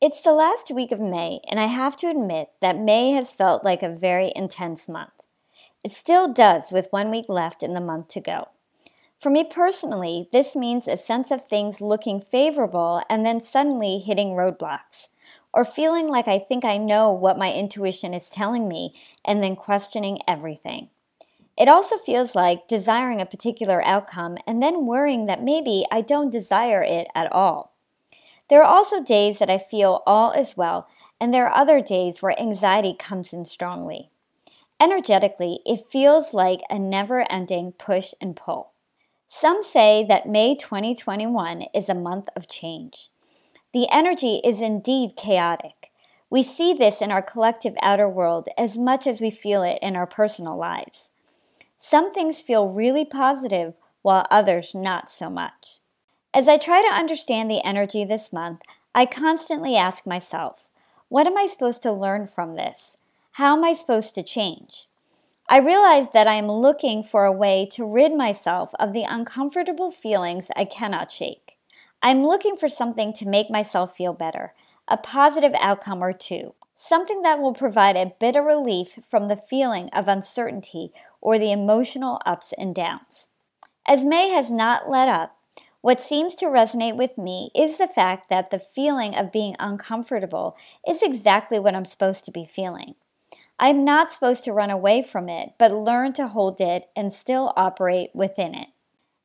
It's the last week of May, and I have to admit that May has felt like a very intense month. It still does with one week left in the month to go. For me personally, this means a sense of things looking favorable and then suddenly hitting roadblocks, or feeling like I think I know what my intuition is telling me and then questioning everything. It also feels like desiring a particular outcome and then worrying that maybe I don't desire it at all. There are also days that I feel all is well, and there are other days where anxiety comes in strongly. Energetically, it feels like a never ending push and pull. Some say that May 2021 is a month of change. The energy is indeed chaotic. We see this in our collective outer world as much as we feel it in our personal lives. Some things feel really positive, while others not so much. As I try to understand the energy this month, I constantly ask myself, what am I supposed to learn from this? How am I supposed to change? I realize that I am looking for a way to rid myself of the uncomfortable feelings I cannot shake. I'm looking for something to make myself feel better, a positive outcome or two, something that will provide a bit of relief from the feeling of uncertainty or the emotional ups and downs. As May has not let up, what seems to resonate with me is the fact that the feeling of being uncomfortable is exactly what I'm supposed to be feeling. I'm not supposed to run away from it, but learn to hold it and still operate within it.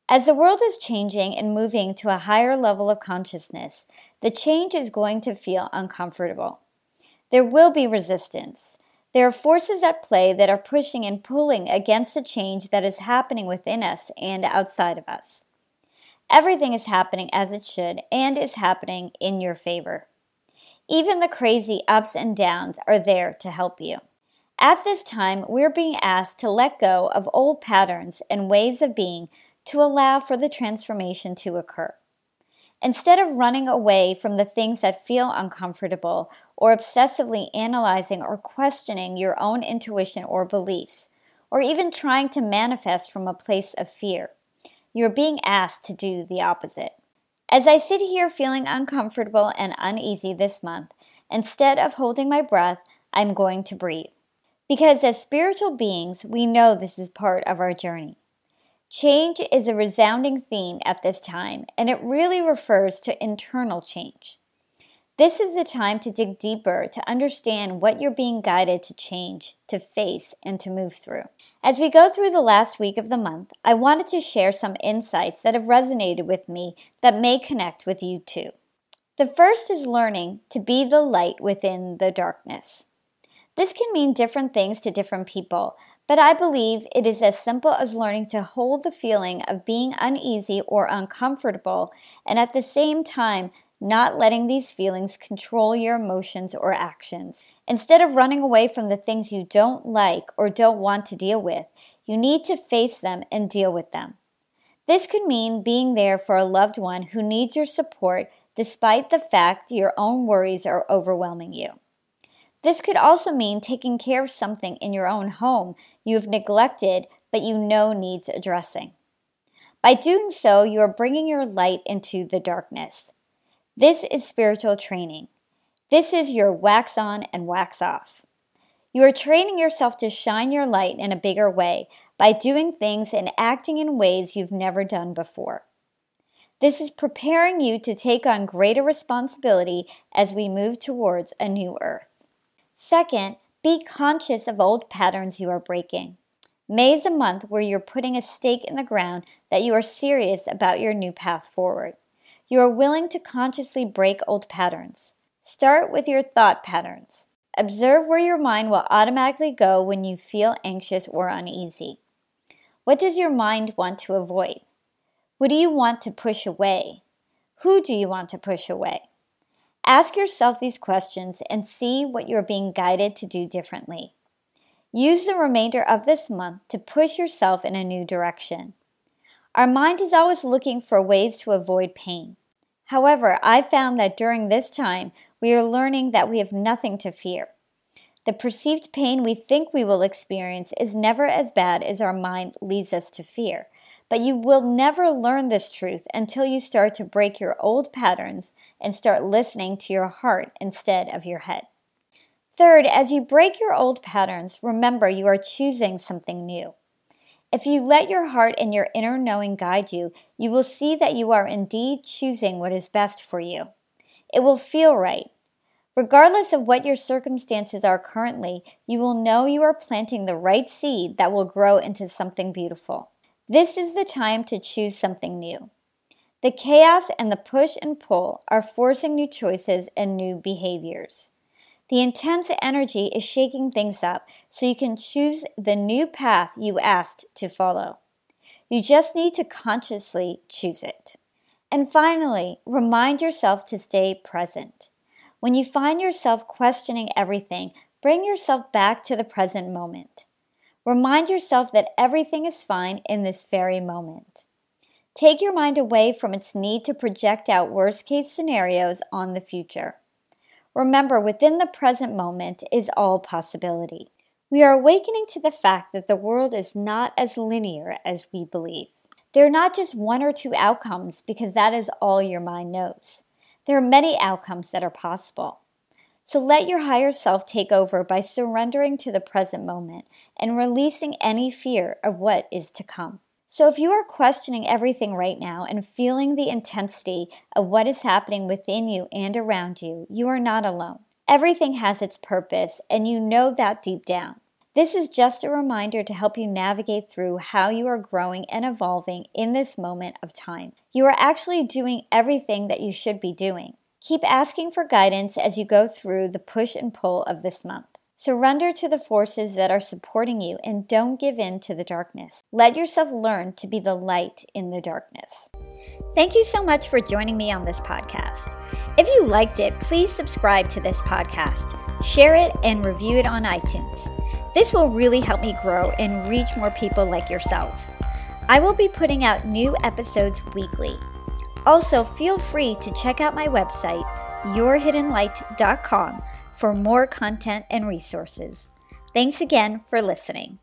As the world is changing and moving to a higher level of consciousness, the change is going to feel uncomfortable. There will be resistance. There are forces at play that are pushing and pulling against the change that is happening within us and outside of us. Everything is happening as it should and is happening in your favor. Even the crazy ups and downs are there to help you. At this time, we're being asked to let go of old patterns and ways of being to allow for the transformation to occur. Instead of running away from the things that feel uncomfortable or obsessively analyzing or questioning your own intuition or beliefs, or even trying to manifest from a place of fear, you're being asked to do the opposite. As I sit here feeling uncomfortable and uneasy this month, instead of holding my breath, I'm going to breathe. Because as spiritual beings, we know this is part of our journey. Change is a resounding theme at this time, and it really refers to internal change. This is the time to dig deeper to understand what you're being guided to change, to face, and to move through. As we go through the last week of the month, I wanted to share some insights that have resonated with me that may connect with you too. The first is learning to be the light within the darkness. This can mean different things to different people, but I believe it is as simple as learning to hold the feeling of being uneasy or uncomfortable and at the same time not letting these feelings control your emotions or actions. Instead of running away from the things you don't like or don't want to deal with, you need to face them and deal with them. This could mean being there for a loved one who needs your support despite the fact your own worries are overwhelming you. This could also mean taking care of something in your own home you've neglected but you know needs addressing. By doing so, you are bringing your light into the darkness. This is spiritual training. This is your wax on and wax off. You are training yourself to shine your light in a bigger way by doing things and acting in ways you've never done before. This is preparing you to take on greater responsibility as we move towards a new earth. Second, be conscious of old patterns you are breaking. May is a month where you're putting a stake in the ground that you are serious about your new path forward. You are willing to consciously break old patterns. Start with your thought patterns. Observe where your mind will automatically go when you feel anxious or uneasy. What does your mind want to avoid? What do you want to push away? Who do you want to push away? Ask yourself these questions and see what you're being guided to do differently. Use the remainder of this month to push yourself in a new direction. Our mind is always looking for ways to avoid pain. However, I found that during this time, we are learning that we have nothing to fear. The perceived pain we think we will experience is never as bad as our mind leads us to fear. But you will never learn this truth until you start to break your old patterns and start listening to your heart instead of your head. Third, as you break your old patterns, remember you are choosing something new. If you let your heart and your inner knowing guide you, you will see that you are indeed choosing what is best for you. It will feel right. Regardless of what your circumstances are currently, you will know you are planting the right seed that will grow into something beautiful. This is the time to choose something new. The chaos and the push and pull are forcing new choices and new behaviors. The intense energy is shaking things up so you can choose the new path you asked to follow. You just need to consciously choose it. And finally, remind yourself to stay present. When you find yourself questioning everything, bring yourself back to the present moment. Remind yourself that everything is fine in this very moment. Take your mind away from its need to project out worst case scenarios on the future. Remember, within the present moment is all possibility. We are awakening to the fact that the world is not as linear as we believe. There are not just one or two outcomes because that is all your mind knows. There are many outcomes that are possible. So let your higher self take over by surrendering to the present moment and releasing any fear of what is to come. So, if you are questioning everything right now and feeling the intensity of what is happening within you and around you, you are not alone. Everything has its purpose, and you know that deep down. This is just a reminder to help you navigate through how you are growing and evolving in this moment of time. You are actually doing everything that you should be doing. Keep asking for guidance as you go through the push and pull of this month. Surrender to the forces that are supporting you and don't give in to the darkness. Let yourself learn to be the light in the darkness. Thank you so much for joining me on this podcast. If you liked it, please subscribe to this podcast, share it, and review it on iTunes. This will really help me grow and reach more people like yourselves. I will be putting out new episodes weekly. Also, feel free to check out my website, yourhiddenlight.com for more content and resources. Thanks again for listening.